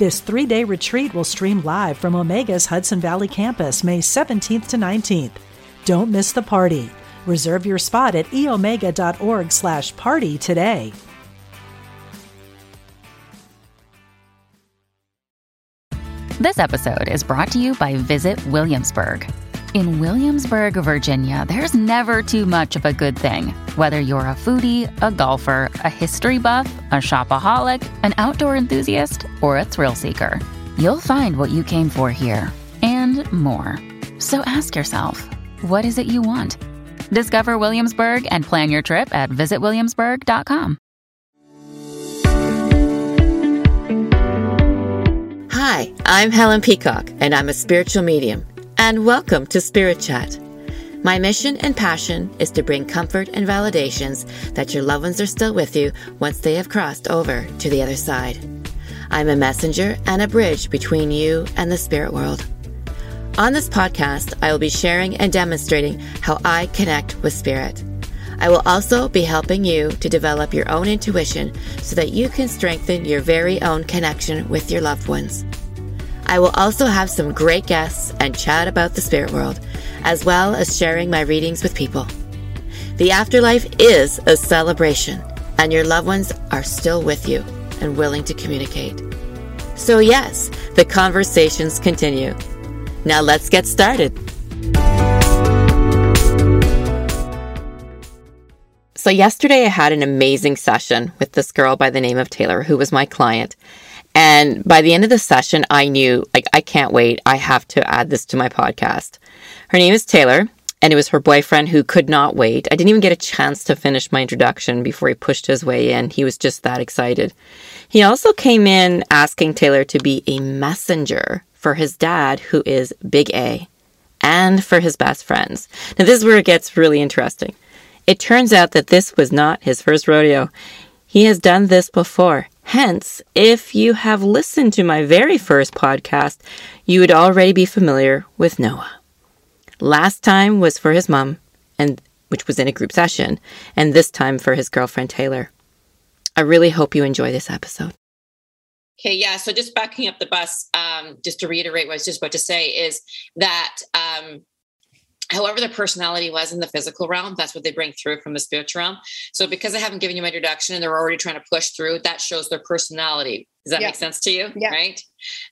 This three day retreat will stream live from Omega's Hudson Valley campus May 17th to 19th. Don't miss the party. Reserve your spot at eomega.org slash party today. This episode is brought to you by Visit Williamsburg. In Williamsburg, Virginia, there's never too much of a good thing. Whether you're a foodie, a golfer, a history buff, a shopaholic, an outdoor enthusiast, or a thrill seeker, you'll find what you came for here and more. So ask yourself, what is it you want? Discover Williamsburg and plan your trip at visitwilliamsburg.com. Hi, I'm Helen Peacock, and I'm a spiritual medium and welcome to Spirit Chat. My mission and passion is to bring comfort and validations that your loved ones are still with you once they have crossed over to the other side. I'm a messenger and a bridge between you and the spirit world. On this podcast, I will be sharing and demonstrating how I connect with spirit. I will also be helping you to develop your own intuition so that you can strengthen your very own connection with your loved ones. I will also have some great guests and chat about the spirit world, as well as sharing my readings with people. The afterlife is a celebration, and your loved ones are still with you and willing to communicate. So, yes, the conversations continue. Now, let's get started. So, yesterday I had an amazing session with this girl by the name of Taylor, who was my client. And by the end of the session, I knew, like, I can't wait. I have to add this to my podcast. Her name is Taylor, and it was her boyfriend who could not wait. I didn't even get a chance to finish my introduction before he pushed his way in. He was just that excited. He also came in asking Taylor to be a messenger for his dad, who is Big A, and for his best friends. Now, this is where it gets really interesting. It turns out that this was not his first rodeo. He has done this before. Hence, if you have listened to my very first podcast, you would already be familiar with Noah. Last time was for his mom, and which was in a group session, and this time for his girlfriend Taylor. I really hope you enjoy this episode. Okay, yeah. So just backing up the bus, um, just to reiterate what I was just about to say is that um, however their personality was in the physical realm that's what they bring through from the spiritual realm. So because i haven't given you my introduction and they're already trying to push through that shows their personality. Does that make sense to you? Yeah. right?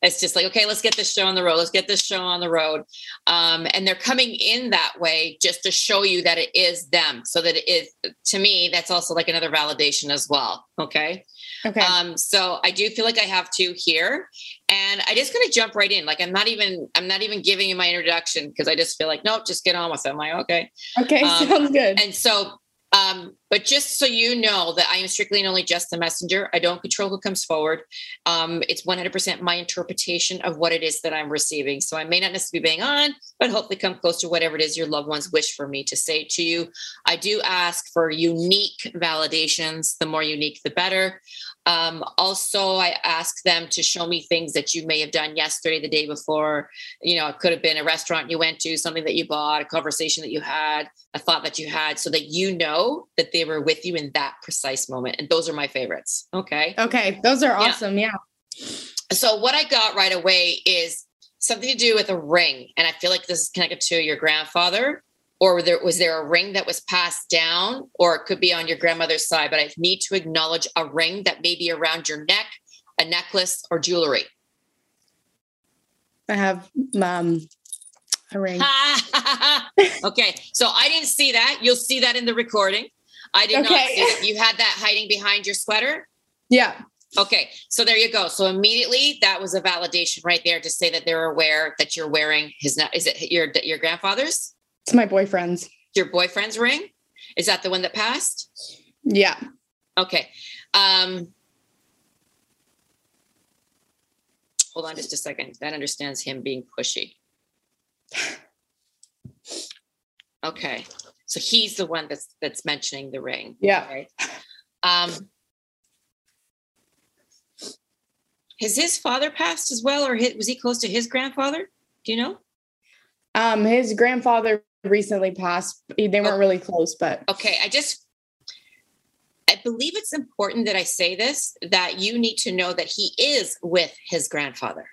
It's just like okay let's get this show on the road. Let's get this show on the road. Um, and they're coming in that way just to show you that it is them so that it is to me that's also like another validation as well okay Okay. Um, so I do feel like I have two here, and I just gonna jump right in. Like I'm not even I'm not even giving you my introduction because I just feel like nope, just get on with it. I'm like okay. Okay, um, sounds good. And so um, but just so you know that I am strictly and only just the messenger. I don't control who comes forward. Um, it's 100% my interpretation of what it is that I'm receiving. So I may not necessarily be bang on, but hopefully come close to whatever it is your loved ones wish for me to say to you. I do ask for unique validations. The more unique, the better. Um, also, I ask them to show me things that you may have done yesterday, the day before. You know, it could have been a restaurant you went to, something that you bought, a conversation that you had, a thought that you had, so that you know that they were with you in that precise moment. And those are my favorites. Okay. Okay. Those are awesome. Yeah. yeah. So, what I got right away is something to do with a ring. And I feel like this is connected to your grandfather or there was there a ring that was passed down? Or it could be on your grandmother's side but i need to acknowledge a ring that may be around your neck a necklace or jewelry. I have um a ring. Okay so i didn't see that. You'll see that in the recording. I did okay. not see it. You had that hiding behind your sweater? Yeah. Okay so there you go. So immediately that was a validation right there to say that they're aware that you're wearing his is it your your grandfather's it's my boyfriend's. Your boyfriend's ring? Is that the one that passed? Yeah. Okay. Um, hold on just a second. That understands him being pushy. Okay. So he's the one that's that's mentioning the ring. Yeah. Right. Um has his father passed as well, or his, was he close to his grandfather? Do you know? Um, his grandfather recently passed. They weren't really close, but Okay, I just I believe it's important that I say this that you need to know that he is with his grandfather.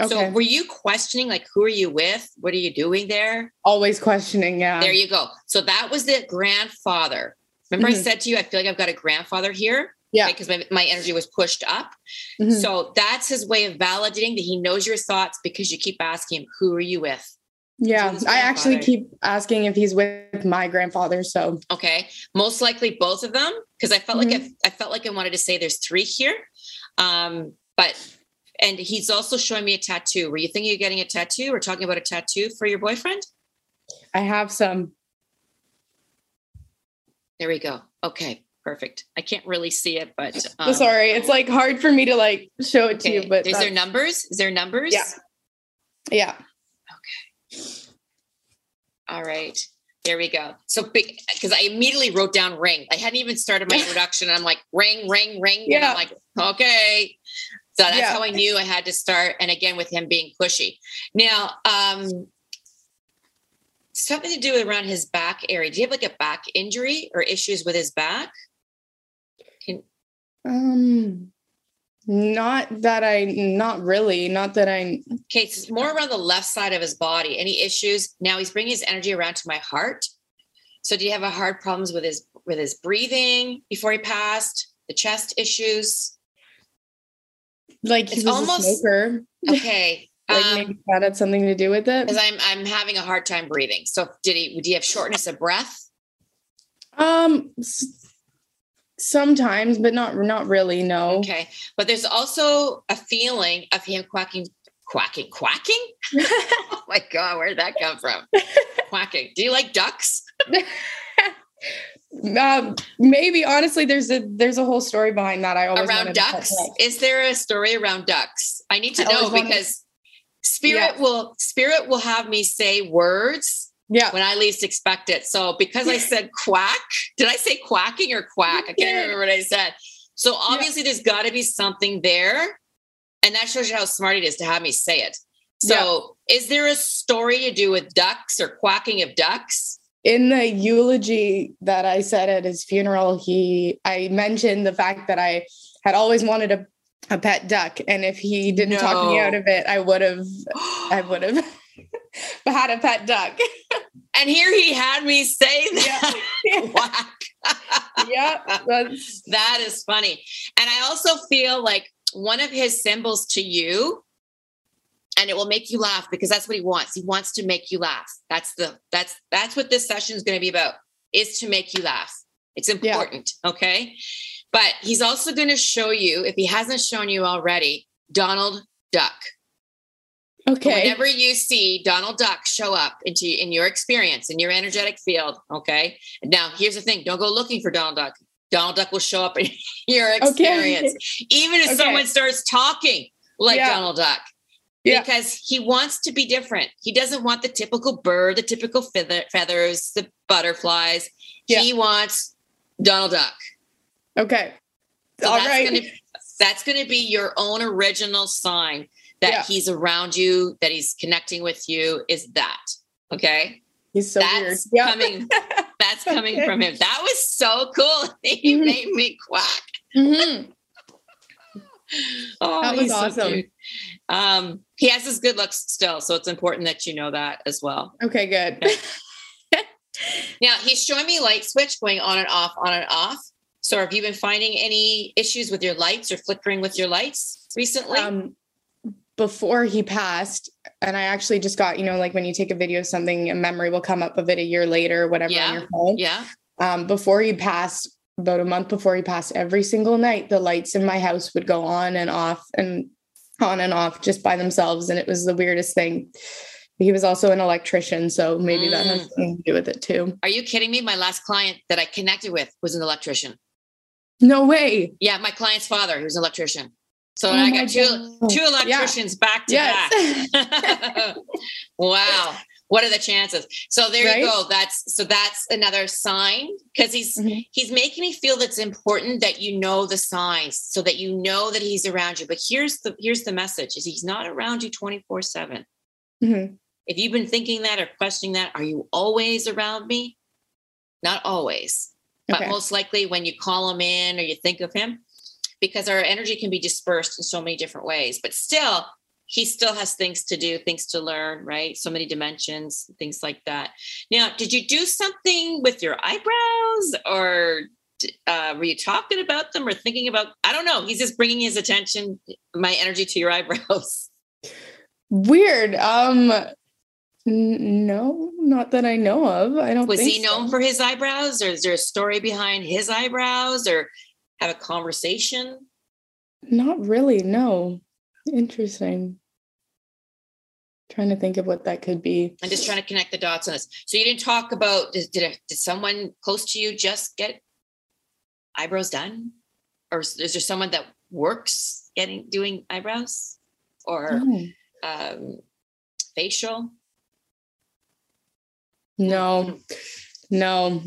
okay. So were you questioning like who are you with? What are you doing there? Always questioning. Yeah. There you go. So that was the grandfather. Remember I Mhm. said to you I feel like I've got a grandfather here yeah. because my, my energy was pushed up. Mhm. So that's his way of validating that he knows your thoughts because you keep asking him who are you with? Yeah. I actually keep asking if he's with my grandfather. So Okay, most likely both of them because I felt like Mm-hmm. I, I felt like I wanted to say there's three here, um, but and he's also showing me a tattoo. Were you thinking of getting a tattoo or talking about a tattoo for your boyfriend? I have some. There we go. Okay, perfect. I can't really see it, but um, Sorry, it's like hard for me to like show it to you, but is there numbers? Is there numbers? Yeah. yeah. All right. There we go. So big because I immediately wrote down ring. I hadn't even started my introduction. And I'm like, ring, ring, ring. And Yeah. I'm like, okay. So that's Yeah. how I knew I had to start. And again, with him being pushy. Now, um, something to do around his back area. Do you have like a back injury or issues with his back? Can, Um, not that I, not really, not that I. okay, so it's more around the left side of his body. Any issues? Now he's bringing his energy around to my heart. So do you have a hard problems with his with his breathing before he passed? The chest issues? Like he It's was almost- a smoker. Okay. Like um, maybe that had something to do with it. because I'm I'm having a hard time breathing. So did he? Do you have shortness of breath? Um, sometimes, but not not really. No. Okay, but there's also a feeling of him quacking, quacking, quacking. oh my god, where did that come from? quacking. Do you like ducks? um, maybe honestly, there's a there's a whole story behind that. I always around wanted to ducks? Is there a story around ducks? I need to I know wanted- because spirit Yeah. will spirit will have me say words Yeah. when I least expect it. So because I said quack, did I say quacking or quack? I can't remember what I said. So obviously there's got to be something there. And that shows you how smart it is to have me say it. So is there a story to do with ducks or quacking of ducks? in the eulogy that I said at his funeral, he I mentioned the fact that I had always wanted a, a pet duck, and if he didn't talk me out of it, I would have I would have had a pet duck. and here he had me say that. yeah, Quack. yeah, that's That is funny. And I also feel like one of his symbols to you, and it will make you laugh because that's what he wants. He wants to make you laugh. That's the that's that's what this session is going to be about is to make you laugh. It's important, okay? But he's also going to show you if he hasn't shown you already Donald Duck. Okay. Whenever you see Donald Duck show up into in your experience in your energetic field, okay. Now here's the thing: don't go looking for Donald Duck. Donald Duck will show up in your experience, even if Okay. someone starts talking like Yeah. Donald Duck, Yeah. because he wants to be different. He doesn't want the typical bird, the typical feather, feathers, the butterflies. He wants Donald Duck. Okay. So All that's right. gonna that's gonna be your own original sign that Yeah. he's around you, that he's connecting with you, is that. Okay. He's so weird. that's Yeah. coming, that's coming Okay. from him. That was so cool. He Mhm. made me quack. Mhm. Oh, That was he's so awesome. Um, he has his good looks still, so it's important that you know that as well. Okay, good. Okay. Now he's showing me light switch going on and off, on and off. So have you been finding any issues with your lights or flickering with your lights recently? um before he passed and i actually just got you know like when you take a video of something a memory will come up of it a year later or whatever Yeah. on your phone yeah. um before he passed about a month before he passed every single night the lights in my house would go on and off and on and off just by themselves and it was the weirdest thing he was also an electrician so maybe that has Mm. something to do with it too Are you kidding me? My last client that I connected with was an electrician. no way Yeah, my client's father, he was an electrician. So Oh I got two God. two Yeah. electricians back to Yes. back. wow. What are the chances? So there you go. That's so that's another sign because he's Mhm. he's making me feel that's important that you know the signs so that you know that he's around you. But here's the here's the message is he's not around you 24-7. Mhm. If you've been thinking that or questioning that, are you always around me? Not always. But Okay. most likely when you call him in or you think of him, because our energy can be dispersed in so many different ways. But still, he still has things to do, things to learn, right? So many dimensions, things like that. Now, did you do something with your eyebrows or uh, were you talking about them or thinking about? I don't know. He's just bringing his attention, my energy to your eyebrows. Weird. Um, n- no, not that I know of. I don't. Was he known so. for his eyebrows or is there a story behind his eyebrows or have a conversation? Not really. No. Interesting. Trying to think of what that could be. I'm just trying to connect the dots on this. So you didn't talk about did did, did someone close to you just get eyebrows done, or is, there someone that works getting doing eyebrows or Oh, um, facial? no, no.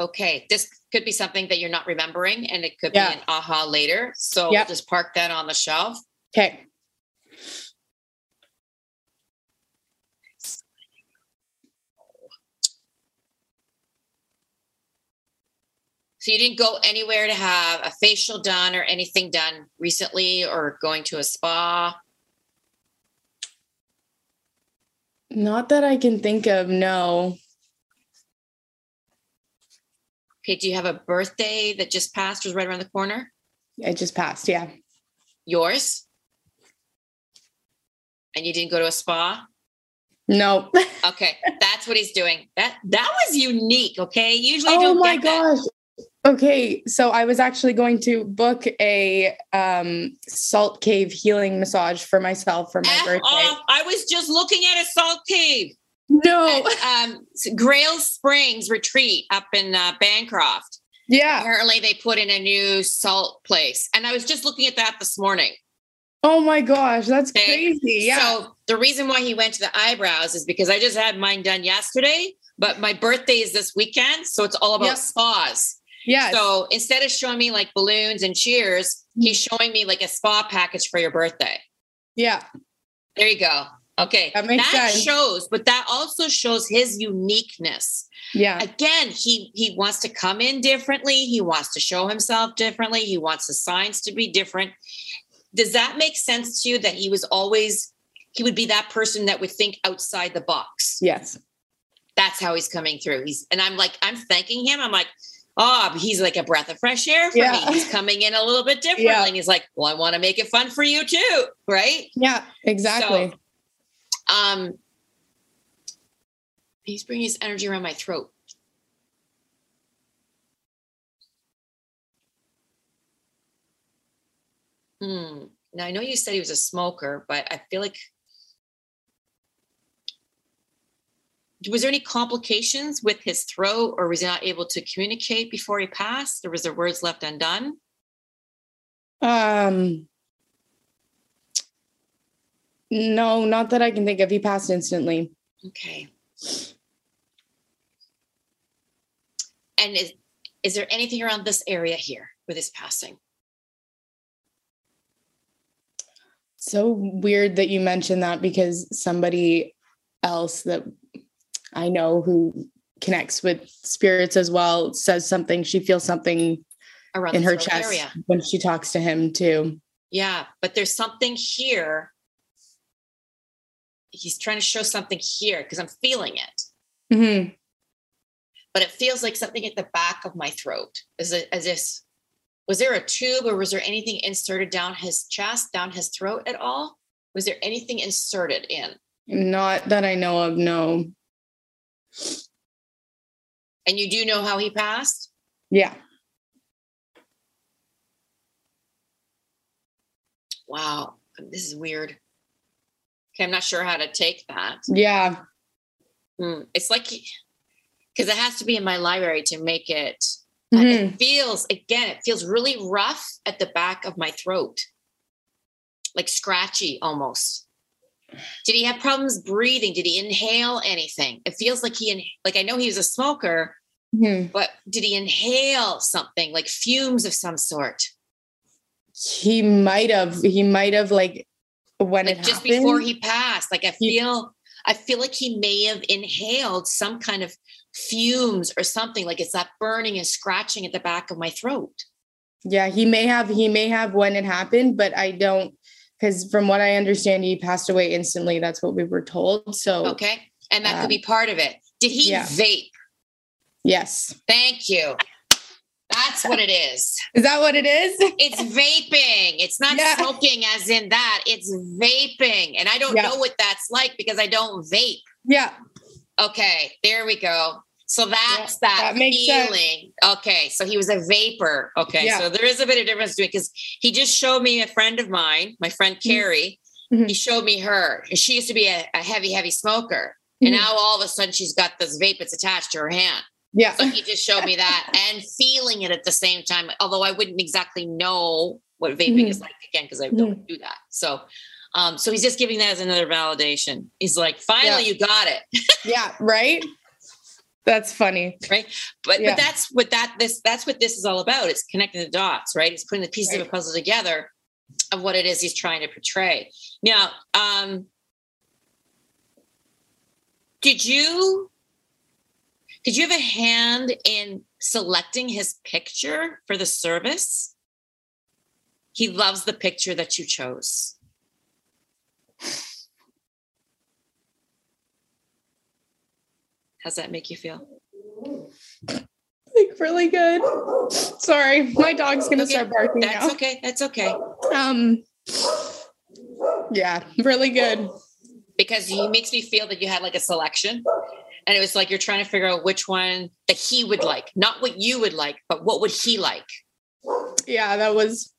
Okay, this could be something that you're not remembering, and it could Yeah. be an aha later. So Yep. just park that on the shelf. Okay. So you didn't go anywhere to have a facial done or anything done recently, or going to a spa. Not that I can think of. No. Okay, do you have a birthday that just passed or is right around the corner? It just passed. Yeah. Yours? And you didn't go to a spa? No. Okay, that's what he's doing. That that was unique. Okay, usually oh my get that. gosh. Okay, so I was actually going to book a um, salt cave healing massage for myself for my F birthday. off. I was just looking at a salt cave. No. um, Grail Springs retreat up in uh, Bancroft. Yeah. Apparently, they put in a new salt place, and I was just looking at that this morning. Oh my gosh, that's Okay. crazy. Yeah. So the reason why he went to the eyebrows is because I just had mine done yesterday, but my birthday is this weekend, so it's all about Yep. spas. Yeah. So instead of showing me like balloons and cheers, he's showing me like a spa package for your birthday. yeah. There you go. Okay. That sense. shows, but that also shows his uniqueness. Yeah. Again, he he wants to come in differently. He wants to show himself differently. He wants the signs to be different. Does that make sense to you that he was always he would be that person that would think outside the box? Yes. That's how he's coming through. He's and I'm like, I'm thanking him. I'm like, oh, he's like a breath of fresh air for Yeah. me. He's coming in a little bit differently. Yeah. And he's like, well, I want to make it fun for you too, right? Yeah. Exactly. Um, he's bringing his energy around my throat. Hmm. Now I know you said he was a smoker, but I feel like was there any complications with his throat, or was he not able to communicate before he passed, or was there words left undone? um. No, not that I can think of. He passed instantly. Okay. And is is there anything around this area here with his passing? So weird that you mentioned that because somebody else that I know who connects with spirits as well says something. She feels something Around in her chest area. when she talks to him too. Yeah, but there's something here. He's trying to show something here because I'm feeling it, Mhm. but it feels like something at the back of my throat. Is it as if was there a tube or was there anything inserted down his chest, down his throat at all? Was there anything inserted in? Not that I know of. No. And you do know how he passed? Yeah. Wow, this is weird. Okay, I'm not sure how to take that. Yeah. Hmm, It's like because it has to be in my library to make it Mhm. it feels, again, it feels really rough at the back of my throat, like scratchy almost. Did he have problems breathing? Did he inhale anything? It feels like he, in, like I know he was a smoker, Mhm. but did he inhale something like fumes of some sort? He might have. He might have like when Like it just happened. before he passed, like I feel, I feel like he may have inhaled some kind of fumes or something. Like it's that burning and scratching at the back of my throat. Yeah, he may have. He may have when it happened, but I don't. Because from what I understand, he passed away instantly. That's what we were told. So Okay. And that could um, be part of it. Did he yeah. vape? yes, Thank you. That's what it is. is that what it is? It's vaping. It's not Yeah. smoking as in that. It's vaping. And I don't Yeah. know what that's like because I don't vape. yeah, Okay, there we go. So that's that, that makes sense. feeling. Okay, so he was a vapor. Okay, Yeah. so there is a bit of difference between because he just showed me a friend of mine, my friend Mm-hmm. Carrie. Mhm. He showed me her, and she used to be a, a heavy, heavy smoker, and Mhm. now all of a sudden she's got this vape that's attached to her hand. Yeah, So he just showed me that and feeling it at the same time. Although I wouldn't exactly know what vaping Mhm. is like again because I don't do that. So, um, so he's just giving that as another validation. He's like, finally, Yeah. you got it. yeah. Right. That's funny. Right. But Yeah. but that's what that this that's what this is all about it's connecting the dots right it's putting the pieces of a puzzle together of what it is he's trying to portray now um did you did you have a hand in selecting his picture for the service he loves the picture that you chose how's that make you feel Like really good. Sorry, my dog's gonna Okay, start barking that's now. okay that's okay Um. Yeah, really good. because he makes me feel that you had like a selection and it was like you're trying to figure out which one that he would like not what you would like but what would he like Yeah, that was.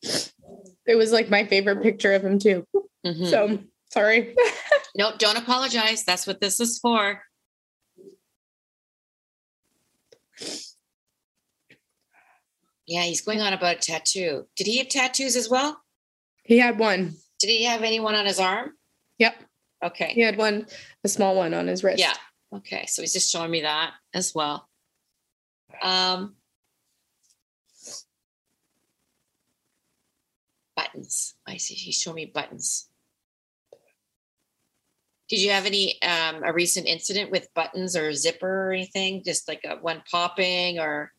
It was like my favorite picture of him too. Mhm. So sorry. no don't apologize that's what this is for yeah he's going on about a tattoo did he have tattoos as well He had one. did he have anyone on his arm Yep. okay He had one, a small one on his wrist. Yeah. Okay. So he's just showing me that as well. Um, buttons. I see. He's showing me buttons. Did you have any um, a recent incident with buttons or zipper or anything? Just like a one popping or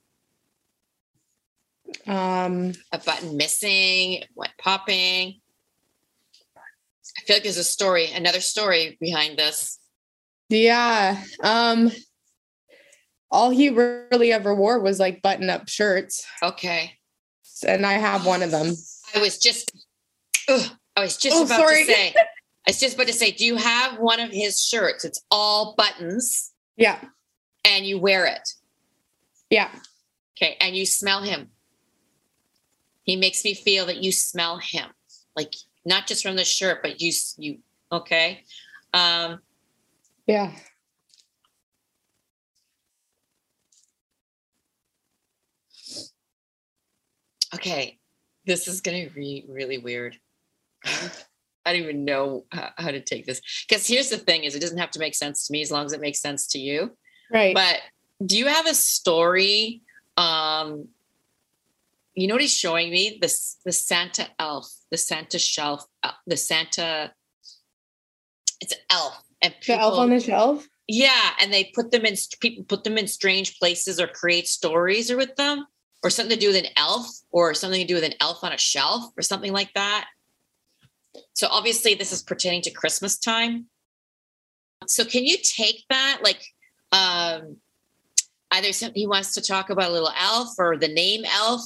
Um. a button missing, one popping? I feel like there's a story, another story behind this. Yeah. Um. All he really ever wore was like button-up shirts, Okay. and I have one of them. I was just, ugh, I was just Oh, about sorry. to say, I was just about to say, do you have one of his shirts? It's all buttons Yeah. and you wear it. Yeah. Okay. And you smell him. He makes me feel that you smell him, like not just from the shirt, but you, you, okay. Um, Yeah. okay. This is going to be really weird. I don't even know how, to take this. Because here's the thing is it doesn't have to make sense to me as long as it makes sense to you. Right. But do you have a story? Um, you know what he's showing me? This the Santa elf, the Santa shelf, uh, the Santa. It's an elf, and the elf on the shelf. yeah, and they put them in people put them in strange places or create stories or with them, or something to do with an elf, or something to do with an elf on a shelf, or something like that. So obviously, this is pertaining to Christmas time. So can you take that, like, um, either something he wants to talk about a little elf or the name elf,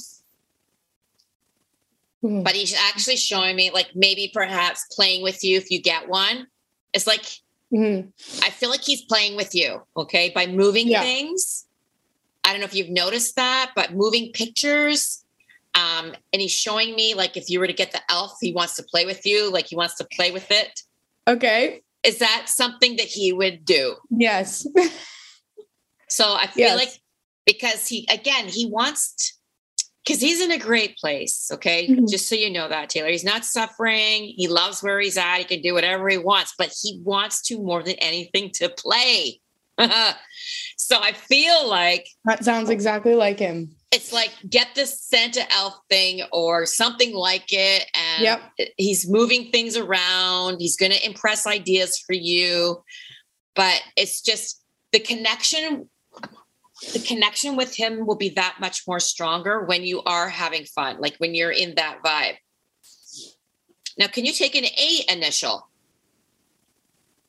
Hmm. but he's actually showing me, like, maybe perhaps playing with you if you get one. It's like Mhm. I feel like he's playing with you, okay, by moving Yeah. things. I don't know if you've noticed that, but moving pictures. Um, and he's showing me like if you were to get the elf, he wants to play with you, like he wants to play with it. Okay. Is that something that he would do? Yes. So I feel Yes. like because he again he wants because he's in a great place okay Mhm. just so you know that taylor he's not suffering he loves where he's at he can do whatever he wants but he wants to more than anything to play so i feel like That sounds exactly like him. it's like get this Santa elf thing or something like it. And Yep. he's moving things around. He's going to impress ideas for you. But it's just the connection, the connection with him will be that much more stronger when you are having fun, like when you're in that vibe. Now, can you take an A initial?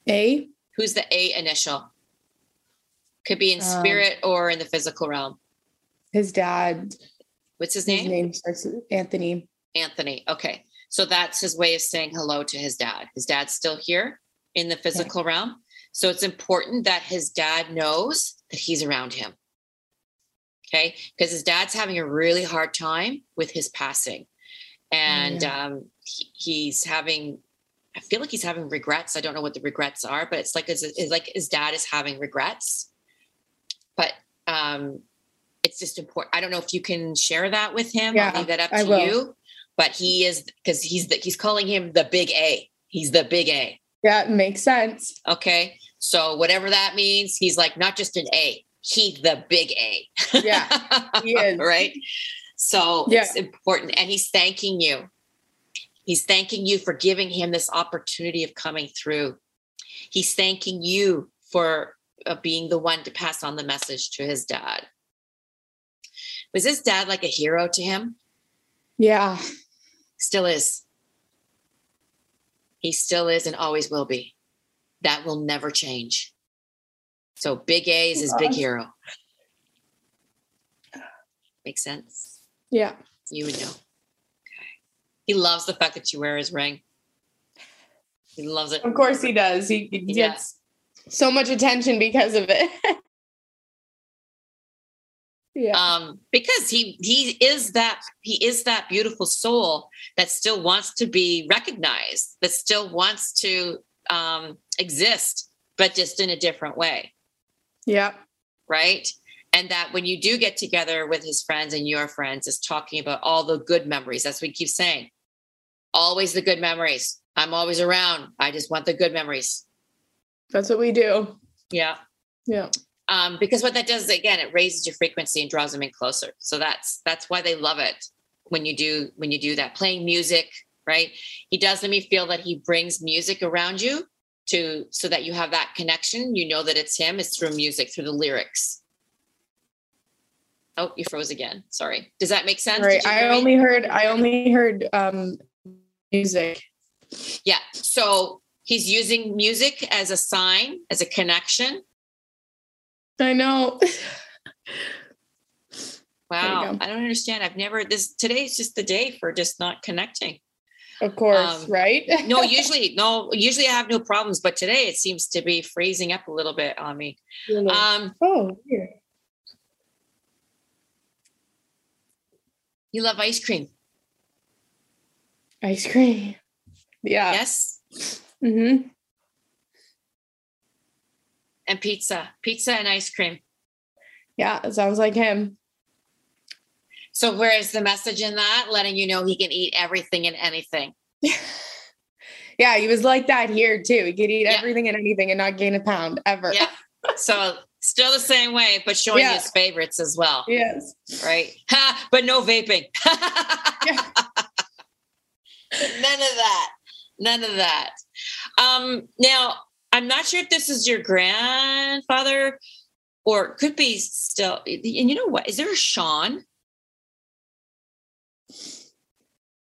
A. Who's the A initial? Could be in Um, spirit or in the physical realm. His dad. What's his name? His name? name starts with Anthony. Anthony. Okay. So that's his way of saying hello to his dad. His dad's still here in the physical realm. So it's important that his dad knows that he's around him. Okay. Because his dad's having a really hard time with his passing. And um, he- he's having, I feel like he's having regrets. I don't know what the regrets are, but it's like, it's, it's like his dad is having regrets. But um, it's just important. I don't know if you can share that with him. Yeah, I'll leave that up to you. But he is because he's the, he's calling him the big A. He's the big A. Yeah, it makes sense. Okay. So whatever that means, he's like not just an A, he's the big A. Yeah, he is. right. So Yeah. it's important. And he's thanking you. He's thanking you for giving him this opportunity of coming through. He's thanking you for uh, being the one to pass on the message to his dad. Was his dad like a hero to him? Yeah. Still is. He still is and always will be. That will never change. So big A is his big hero. Makes sense. Yeah. You would know. Okay. He loves the fact that you wear his ring. He loves it. Of course he does. He he Yeah. gets so much attention because of it. yeah. Um, because he he is that he is that beautiful soul that still wants to be recognized, that still wants to um exist, but just in a different way. yeah. right? And that when you do get together with his friends and your friends, is talking about all the good memories. That's what he keeps saying. Always the good memories. I'm always around. I just want the good memories. That's what we do. Yeah. Yeah. Um, because what that does is again, it raises your frequency and draws them in closer. So that's that's why they love it when you do when you do that. Playing music, right? He does let me feel that he brings music around you to so that you have that connection. You know that it's him. It's through music, through the lyrics. Oh, you froze again. Sorry. Does that make sense? Right. I hear me? only heard I only heard um music. Yeah. So he's using music as a sign, as a connection. I know. Wow. I don't understand. I've never this today is just the day for just not connecting. Of course, Um, right? No, usually, no, usually I have no problems, but today it seems to be freezing up a little bit on me. Um, oh, weird. you love ice cream. Ice cream. Yeah. Yes. Mm-hmm. And pizza, pizza and ice cream. Yeah, it sounds like him. So where is the message in that? Letting you know he can eat everything and anything. Yeah, he was like that here too. He could eat Yeah. everything and anything and not gain a pound ever. Yeah. So still the same way, but showing Yeah. his favorites as well. Yes. Right. Ha, but no vaping. Yeah. None of that. None of that. Um, now, I'm not sure if this is your grandfather or could be still. And you know what? Is there a Sean?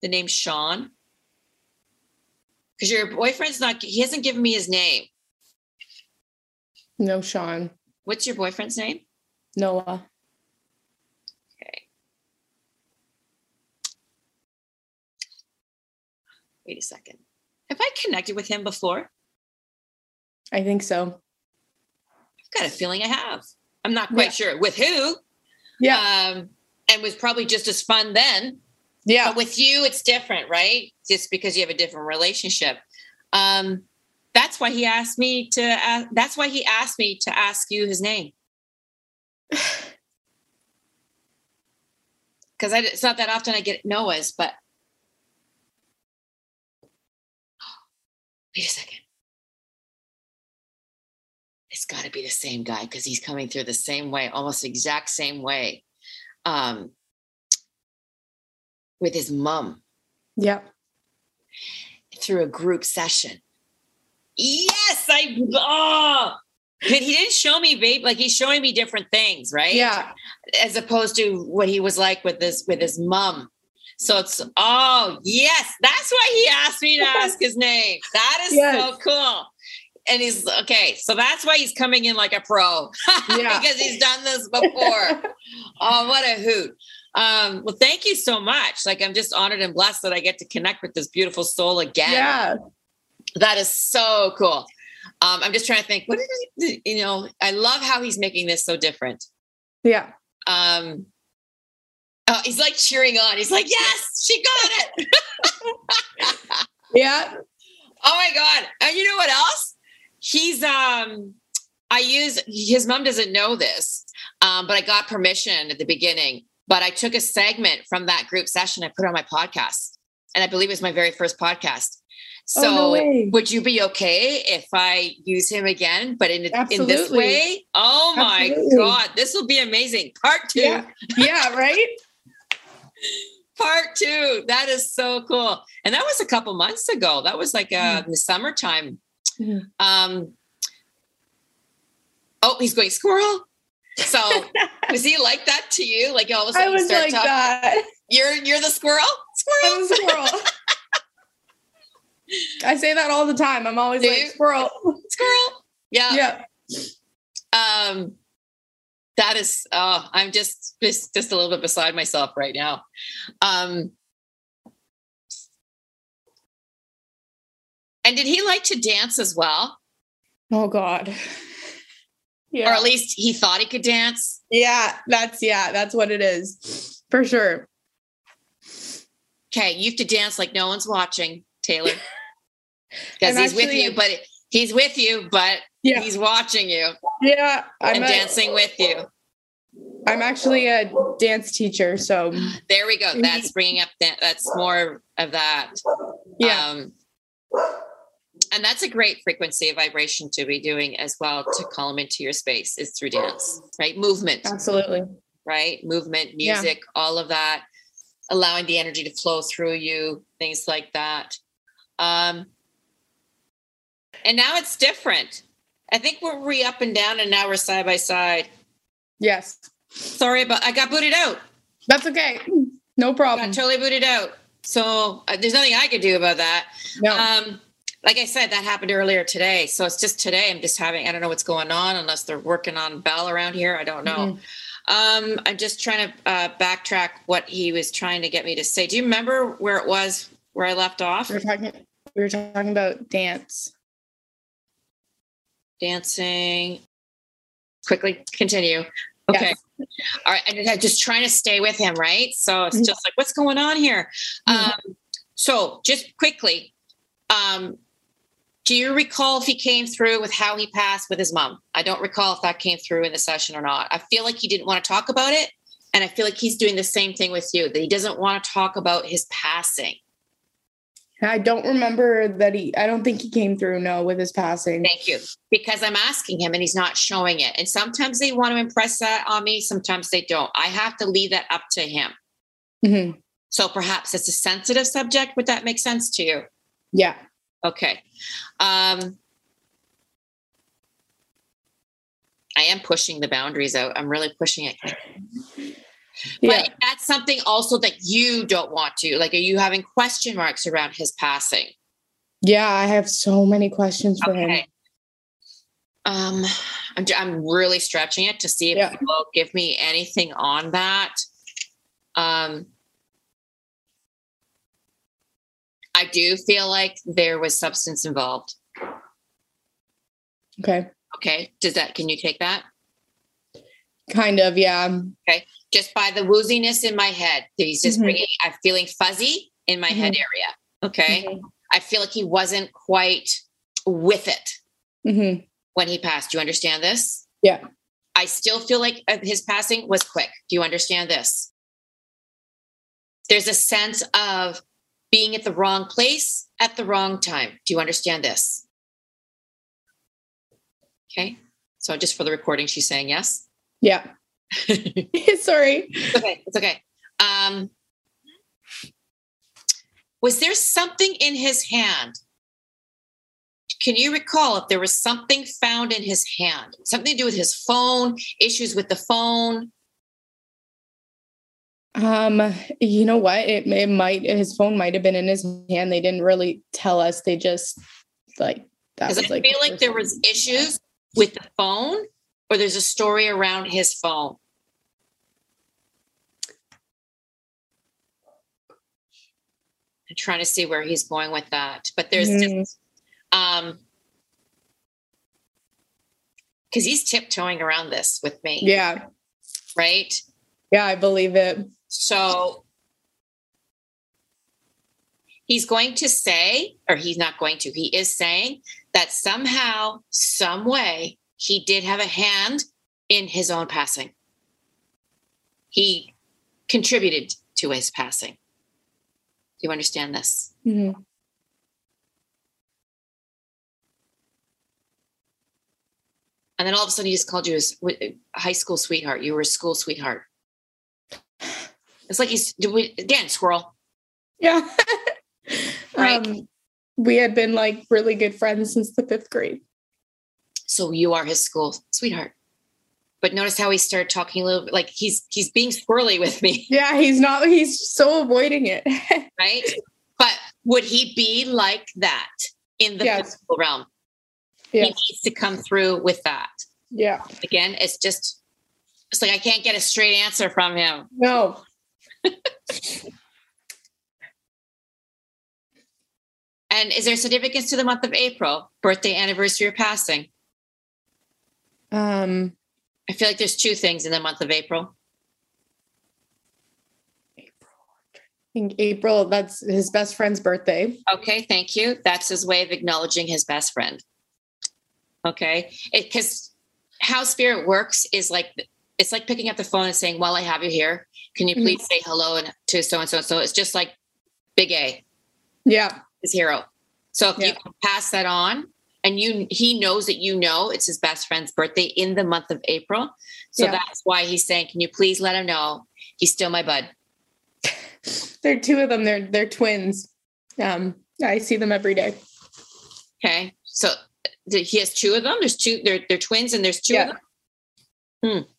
The name Sean? Because your boyfriend's not, he hasn't given me his name. No, Sean. What's your boyfriend's name? Noah. Okay. Wait a second. Have I connected with him before? I think so. I've got a feeling I have. I'm not quite Yeah. sure with who. Yeah. Um, and was probably just as fun then. Yeah. But with you, it's different, right? Just because you have a different relationship. Um, that's why he asked me to. Ask, that's why he asked me to ask you his name. because it's not that often I get Noah's, but wait a second. It's got to be the same guy because he's coming through the same way, almost exact same way, um, with his mom. Yep. Through a group session. Yes, I. Oh, but he didn't show me babe like he's showing me different things right Yeah. as opposed to what he was like with his with his mom so it's oh yes that's why he asked me to ask his name that is so cool and he's okay so that's why he's coming in like a pro Yeah. because he's done this before oh what a hoot um well thank you so much like i'm just honored and blessed that i get to connect with this beautiful soul again Yeah. that is so cool. Um, I'm just trying to think. What did I, you know? I love how he's making this so different. Yeah. Um, oh, he's like cheering on. He's like, "Yes, she got it!" Yeah. oh my god! And you know what else? He's um, I use his mom doesn't know this, um, but I got permission at the beginning. But I took a segment from that group session. I put it on my podcast, and I believe it was my very first podcast. So, Oh, no would you be okay if I use him again, but in in this way? Oh my Absolutely. god, this will be amazing. Part two. Yeah. Yeah. Right. Part two. That is so cool. And that was a couple months ago. That was like uh, Mhm. in the summertime. Mhm. Um. Oh, he's going squirrel. So was he like that to you? Like all of a I sudden you was start like talking. that. You're you're the squirrel. Squirrel. I'm a squirrel. I say that all the time. I'm always Do like you? squirrel. Squirrel. Yeah. Yeah. Um. That is. Oh, I'm just just just a little bit beside myself right now. Um. And did he like to dance as well? Oh God. Yeah. Or at least he thought he could dance? yeah. That's yeah. That's what it is for sure. Okay, you have to dance like no one's watching, Taylor. Because he's with you, but he's with you, but Yeah. he's watching you Yeah. I'm a- dancing with you. I'm actually a dance teacher, so There we go. That's bringing up that. That's more of that. yeah. Um, and that's a great frequency of vibration to be doing as well to call them into your space is through dance, right? Movement, absolutely. right? Movement, Yeah. music, all of that, allowing the energy to flow through you, things like that. Um, and now it's different. I think we're re up and down, and now we're side by side. Yes. Sorry about I got booted out. That's okay. No problem. totally booted out. So uh, there's nothing I could do about that. No. Um, like I said, that happened earlier today. So it's just today. I'm just having, I don't know what's going on unless they're working on Bell around here. I don't know. Um, I'm just trying to uh, backtrack what he was trying to get me to say. Do you remember where it was where I left off? we were talking we were talking about dance. Dancing. Quickly continue. Okay. All right. And I'm just trying to stay with him, right? So it's Mhm. just like, what's going on here? Mhm. Um, so just quickly, um, do you recall if he came through with how he passed with his mom? I don't recall if that came through in the session or not. I feel like he didn't want to talk about it. And I feel like he's doing the same thing with you, that he doesn't want to talk about his passing. I don't remember that he I don't think he came through no with his passing. Thank you. Because I'm asking him and he's not showing it. And sometimes they want to impress that on me, sometimes they don't. I have to leave that up to him. Mhm. So perhaps it's a sensitive subject. Would that make sense to you? Yeah. Okay. Um, I am pushing the boundaries out. I'm really pushing it. But Yeah. that's something also that you don't want to. Like, are you having question marks around his passing? Yeah, I have so many questions for him. Um, I'm, I'm really stretching it to see if Yeah. will give me anything on that. Um, I do feel like there was substance involved. Okay. Okay. Does that, can you take that? Kind of, yeah. Okay. Just by the wooziness in my head. He's just Mhm. bringing, I'm feeling fuzzy in my head area. Okay. Mhm. I feel like he wasn't quite with it Mhm. when he passed. Do you understand this? Yeah. I still feel like uh, his passing was quick. Do you understand this? there's a sense of being at the wrong place at the wrong time. Do you understand this? Okay. So just for the recording, she's saying yes. Yeah. Sorry. It's okay. It's okay. Um, was there something in his hand? Can you recall if there was something found in his hand? Something to do with his phone, issues with the phone? Um, you know what? It, it might his phone might have been in his hand. They didn't really tell us. They just like that was I like feel like there was issues with the phone, or there's a story around his phone. I'm trying to see where he's going with that, but there's mm-hmm. just um because he's tiptoeing around this with me. Yeah. Right. Yeah, I believe it. So he's going to say, or he's not going to, he is saying that somehow, some way, he did have a hand in his own passing. He contributed to his passing. Do you understand this? Mm-hmm. And then all of a sudden, he just called you his high school sweetheart. You were a school sweetheart. It's like he's again squirrel. Yeah. right. Um, we had been like really good friends since the fifth grade. So you are his school sweetheart. But notice how he started talking a little bit like he's he's being squirrely with me. Yeah, he's not he's so avoiding it. right? But would he be like that in the yes. physical realm? Yes. He needs to come through with that. Yeah. Again, it's just it's like I can't get a straight answer from him. No. And is there significance to the month of April, birthday, anniversary, or passing? Um, I feel like there's two things in the month of April. April. I think April, that's his best friend's birthday. Okay, thank you. That's his way of acknowledging his best friend. Okay, because how spirit works is like it's like picking up the phone and saying, "Well, I have you here, can you please mm-hmm. say hello and to so and so and so?" It's just like Big A, yeah, his hero. So if yeah. you pass that on, and you he knows that you know it's his best friend's birthday in the month of April, so yeah. that's why he's saying, "Can you please let him know he's still my bud?" there are two of them. They're they're twins. Um, I see them every day. Okay, so he has two of them. There's two. They're they're twins, and there's two yeah. of them. Hmm.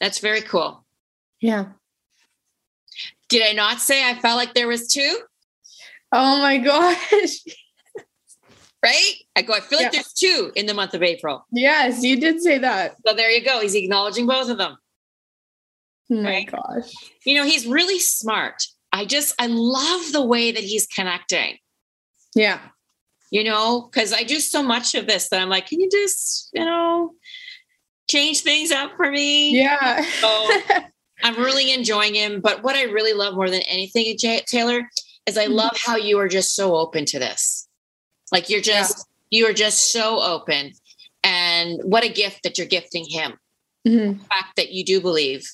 That's very cool. Yeah. Did I not say I felt like there was two? Oh my gosh. right? I go, I feel like yeah. there's two in the month of April. Yes, you did say that. So there you go. He's acknowledging both of them. Oh my right? gosh. You know, he's really smart. I just, I love the way that he's connecting. Yeah. You know, because I do so much of this that I'm like, can you just, you know, change things up for me. Yeah. so I'm really enjoying him. But what I really love more than anything, Taylor, is I mm-hmm. love how you are just so open to this. Like you're just, yeah. you are just so open. And what a gift that you're gifting him. Mm-hmm. The fact that you do believe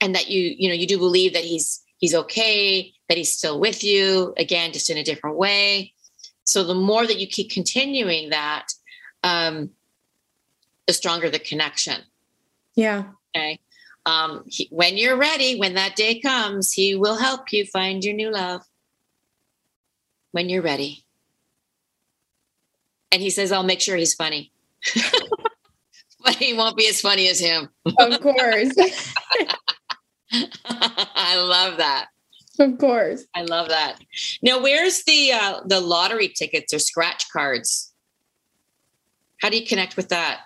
and that you, you know, you do believe that he's he's okay, that he's still with you, again, just in a different way. So the more that you keep continuing that, um, the stronger the connection. Yeah. Okay. Um, he, when you're ready, when that day comes, he will help you find your new love. When you're ready. And he says, I'll make sure he's funny. but he won't be as funny as him. Of course. I love that. Of course. I love that. Now, where's the uh, the lottery tickets or scratch cards? How do you connect with that?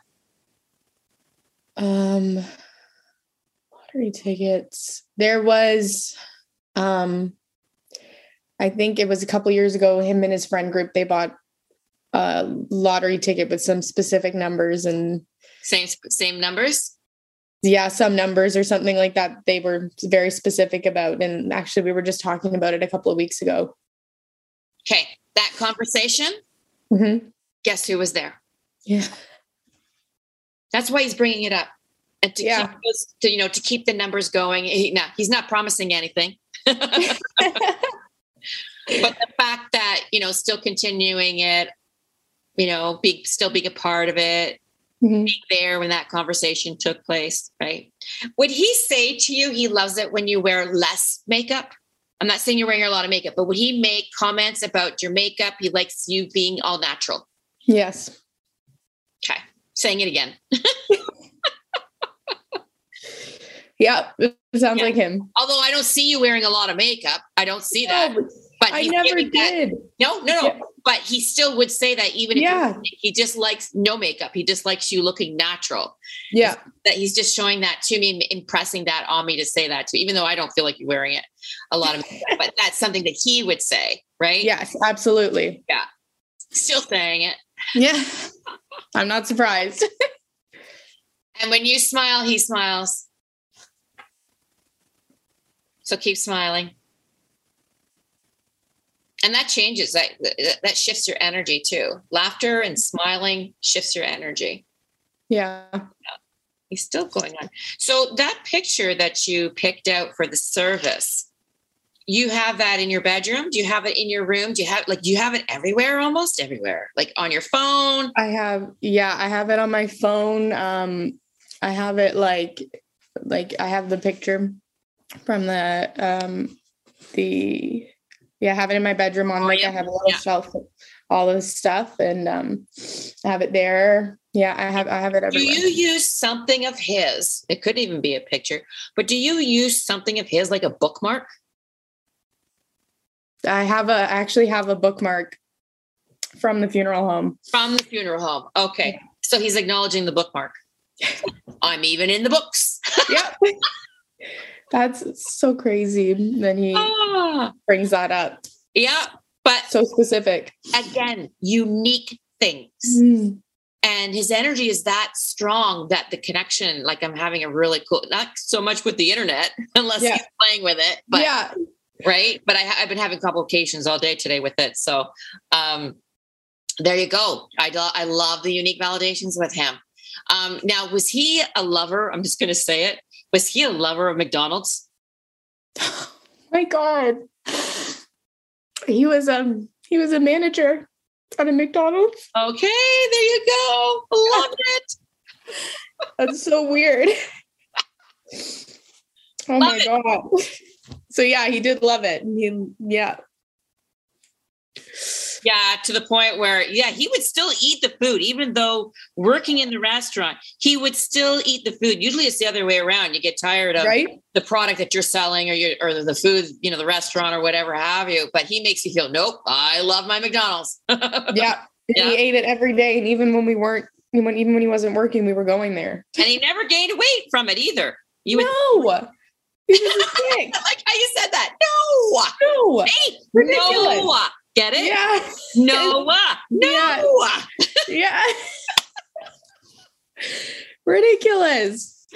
Um, lottery tickets. There was, um, I think it was a couple years ago. Him and his friend group they bought a lottery ticket with some specific numbers and same same numbers. Yeah, some numbers or something like that. They were very specific about, and actually, we were just talking about it a couple of weeks ago. Okay, that conversation. Mm-hmm. Guess who was there? Yeah. That's why he's bringing it up. and to Yeah. keep those, to, you know, to keep the numbers going. He, now he's not promising anything. but the fact that you know still continuing it you know be still being a part of it Mhm. being there when that conversation took place right would he say to you he loves it when you wear less makeup i'm not saying you're wearing a lot of makeup but would he make comments about your makeup he likes you being all natural Yes. Saying it again yeah, It sounds Yeah. like him. although i don't see you wearing a lot of makeup i don't see that but I never giving that- did. no no no Yeah. but he still would say that even if Yeah. he- he just likes no makeup he just likes you looking natural Yeah. that he's just showing that to me, impressing that on me to say that to, even though I don't feel like you're wearing it a lot of, but that's something that he would say, right? Yes, absolutely. Yeah. Still saying it. Yeah. I'm not surprised. And when you smile, he smiles. So keep smiling. And that changes. That that shifts your energy too. Laughter and smiling shifts your energy. Yeah. He's still going on. So that picture that you picked out for the service, you have that in your bedroom? Do you have it in your room? Do you have like you have it everywhere almost everywhere? Like on your phone? I have yeah, I have it on my phone. Um I have it like like I have the picture from the um the yeah, I have it in my bedroom on Oh, like yeah. I have a little Yeah. shelf with all this stuff and um I have it there. Yeah, I have I have it everywhere. Do you use something of his? It could even be a picture, but do you use something of his like a bookmark? I have a I actually have a bookmark from the funeral home. From the funeral home. Okay. So he's acknowledging the bookmark. I'm even in the books. Yep. That's so crazy. Then he Ah, brings that up. yeah. But So specific. again, unique things. Mm. and his energy is that strong that the connection like i'm having a really cool not so much with the internet unless Yeah. he's playing with it but yeah. Right but I, i've been having complications all day today with it so um there you go i, do- I love the unique validations with him um now was he a lover i'm just going to say it was he a lover of mcdonald's My God. He was um he was a manager at a McDonald's. okay there you go love it That's so weird. Oh Love my it. god. So yeah, he did love it. He yeah. Yeah, to the point where, yeah, he would still eat the food, even though working in the restaurant, he would still eat the food. Usually it's the other way around. You get tired of Right? the product that you're selling or your or the food, you know, the restaurant or whatever have you. But he makes you feel, nope, I love my McDonald's. Yeah. Yeah. He ate it every day. And even when we weren't even when he wasn't working, we were going there. and he never gained weight from it either. You would no. He a dick. I like how you said that. No. No. Hey, Ridiculous. no. Get it? Yeah. No. No. Yeah. Ridiculous.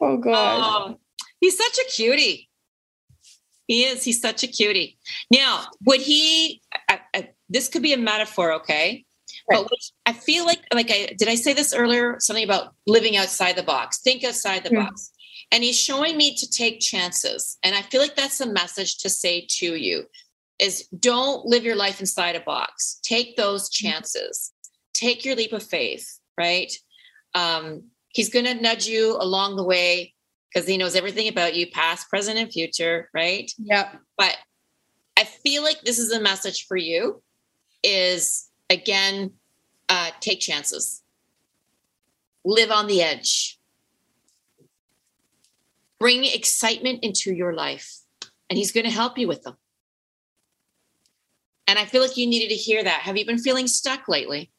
Oh god. Oh, he's such a cutie. He is. He's such a cutie. Now, would he? I, I, this could be a metaphor, okay? Right. But I feel like, like I did. I say this earlier. Something about living outside the box. Think outside the Mhm. box. And he's showing me to take chances. And I feel like that's a message to say to you: is don't live your life inside a box. Take those chances. Take your leap of faith. Right. Um, he's going to nudge you along the way because he knows everything about you, past, present, and future, right? Yeah. But I feel like this is a message for you is again, uh, take chances. Live on the edge. Bring excitement into your life. And he's going to help you with them. And I feel like you needed to hear that. Have you been feeling stuck lately?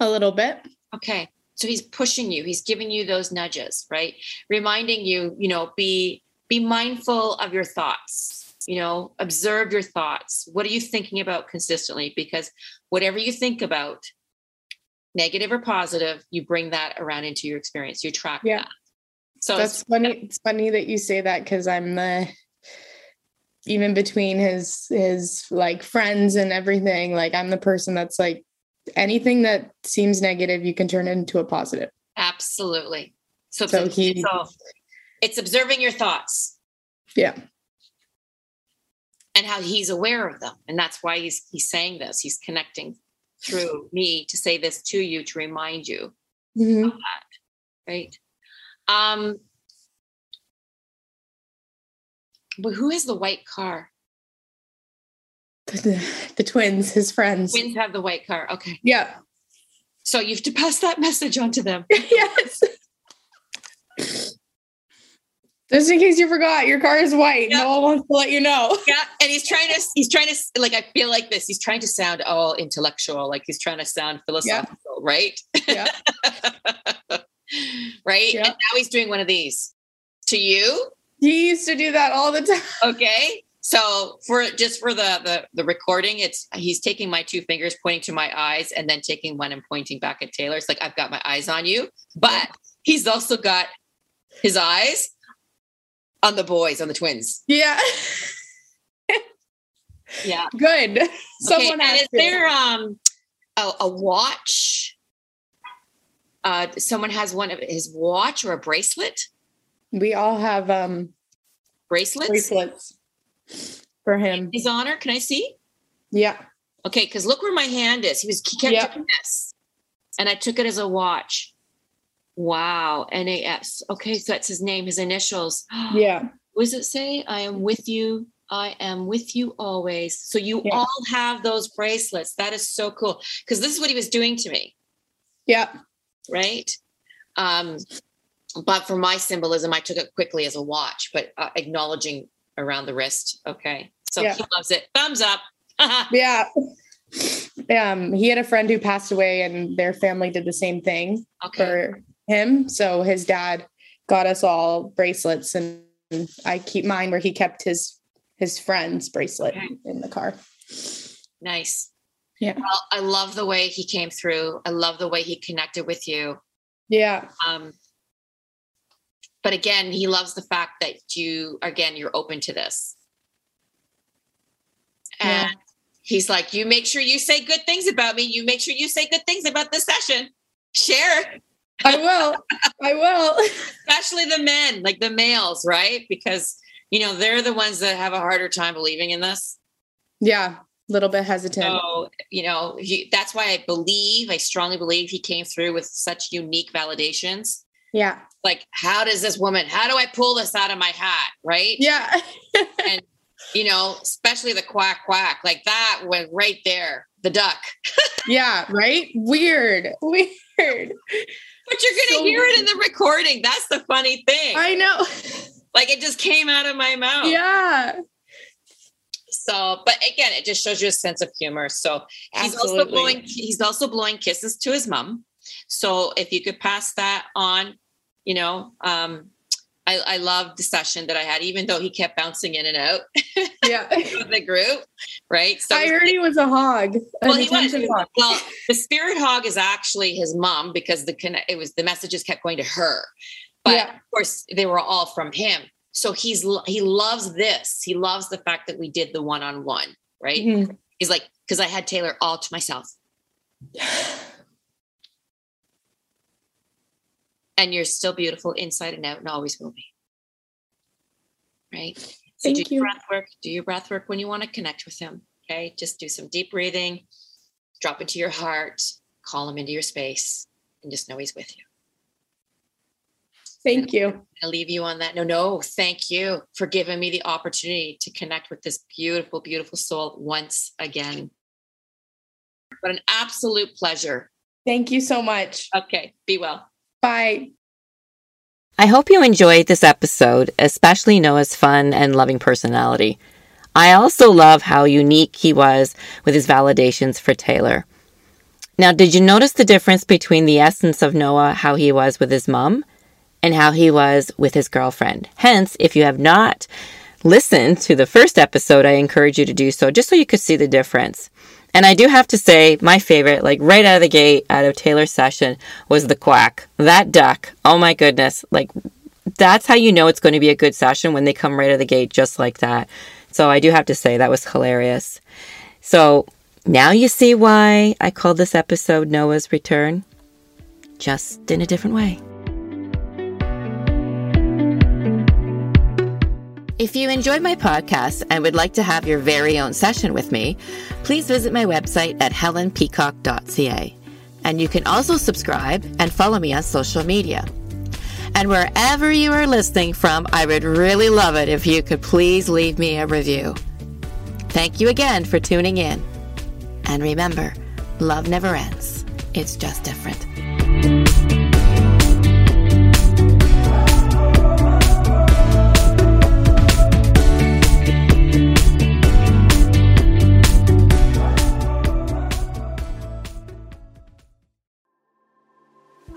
A little bit. Okay. So he's pushing you. He's giving you those nudges, right? Reminding you, you know, be be mindful of your thoughts. You know, observe your thoughts. What are you thinking about consistently? Because whatever you think about, negative or positive, you bring that around into your experience. You track Yeah. that. So That's funny. It's funny that you say that because I'm the even between his his like friends and everything, like I'm the person that's like anything that seems negative, you can turn it into a positive. absolutely. So, So it's, he- so it's observing your thoughts Yeah. and how he's aware of them. And that's why he's he's saying this. He's connecting through me to say this to you to remind you, Mhm. Of that. Right? Um but who has the white car? The, the twins, his friends. Twins have the white car. Okay. Yeah. So you have to pass that message on to them. yes. Just in case you forgot, your car is white. Yeah. No one wants to let you know. Yeah, and he's trying to he's trying to like I feel like this. He's trying to sound all intellectual, like he's trying to sound philosophical, right? Yeah. right? Yeah. And now he's doing one of these to you. He used to do that all the time. Okay. So for just for the the the recording, it's he's taking my two fingers, pointing to my eyes, and then taking one and pointing back at Taylor. It's like I've got my eyes on you, but he's also got his eyes on the boys, on the twins. Yeah. Yeah. Good. Someone and has is there um a, a watch? Uh, someone has one of his watch or a bracelet. We all have um Bracelets. bracelets for him. His honor. Can I see? Yeah. Okay, because look where my hand is. He was he kept Yep. doing this, and I took it as a watch. Wow, NAS. Okay, so that's his name, his initials. Yeah. What does it say? I am with you. I am with you always. So you Yeah. all have those bracelets. That is so cool. Because this is what he was doing to me. Yeah. Right? Um, but for my symbolism, I took it quickly as a watch, but uh, acknowledging around the wrist. Okay, so Yeah. he loves it. Thumbs up. Yeah. Um, he had a friend who passed away and their family did the same thing okay, for him. So his dad got us all bracelets and I keep mine where he kept his his friend's bracelet Okay. in the car. nice. Yeah. Well, I love the way he came through. I love the way he connected with you. Yeah. Um, but again, he loves the fact that you, again, you're open to this. Yeah. And he's like, you make sure you say good things about me. You make sure you say good things about this session. Share. I will. I will. especially the men, like the males, right? Because you know they're the ones that have a harder time believing in this. Yeah. A little bit hesitant. So you know he, that's why I believe, I strongly believe, he came through with such unique validations. Yeah. Like, how does this woman? How do I pull this out of my hat? Right? Yeah. And you know, especially the quack quack, like that went right there. The duck, yeah. Right. Weird. Weird. but you're gonna So hear it in the recording. That's the funny thing. I know. like it just came out of my mouth. Yeah. So, but again, it just shows you a sense of humor. So he's also blowing he's also blowing kisses to his mom. So if you could pass that on, you know, um, I, I loved the session that I had, even though he kept bouncing in and out Yeah. the group, right? So I heard he was a hog. well, he was. hog. Well, the spirit hog is actually his mom because the it was the messages kept going to her, but Yeah. of course they were all from him. So he's he loves this. He loves the fact that we did the one on one, right? Mhm. He's like, because I had Taylor all to myself. And you're still beautiful inside and out and always will be. Right? So Thank do you. your breath work. Do your breath work when you want to connect with him. Okay. Just do some deep breathing, drop into your heart, call him into your space, and just know he's with you. Thank you. I'll leave you on that. No, no, thank you for giving me the opportunity to connect with this beautiful, beautiful soul once again. But an absolute pleasure. Thank you so much. Okay, be well. Bye. I hope you enjoyed this episode, especially Noah's fun and loving personality. I also love how unique he was with his validations for Taylor. Now, did you notice the difference between the essence of Noah, how he was with his mom, and how he was with his girlfriend? Hence, if you have not listened to the first episode, I encourage you to do so just so you could see the difference. And I do have to say, my favorite, like right out of the gate, out of Taylor's session, was the quack. That duck. Oh my goodness. Like, that's how you know it's going to be a good session when they come right out of the gate, just like that. So I do have to say, that was hilarious. So now you see why I called this episode Noah's Return, just in a different way. If you enjoyed my podcast and would like to have your very own session with me, please visit my website at helenpeacock.ca. And you can also subscribe and follow me on social media. And wherever you are listening from, I would really love it if you could please leave me a review. Thank you again for tuning in. And remember, love never ends, it's just different.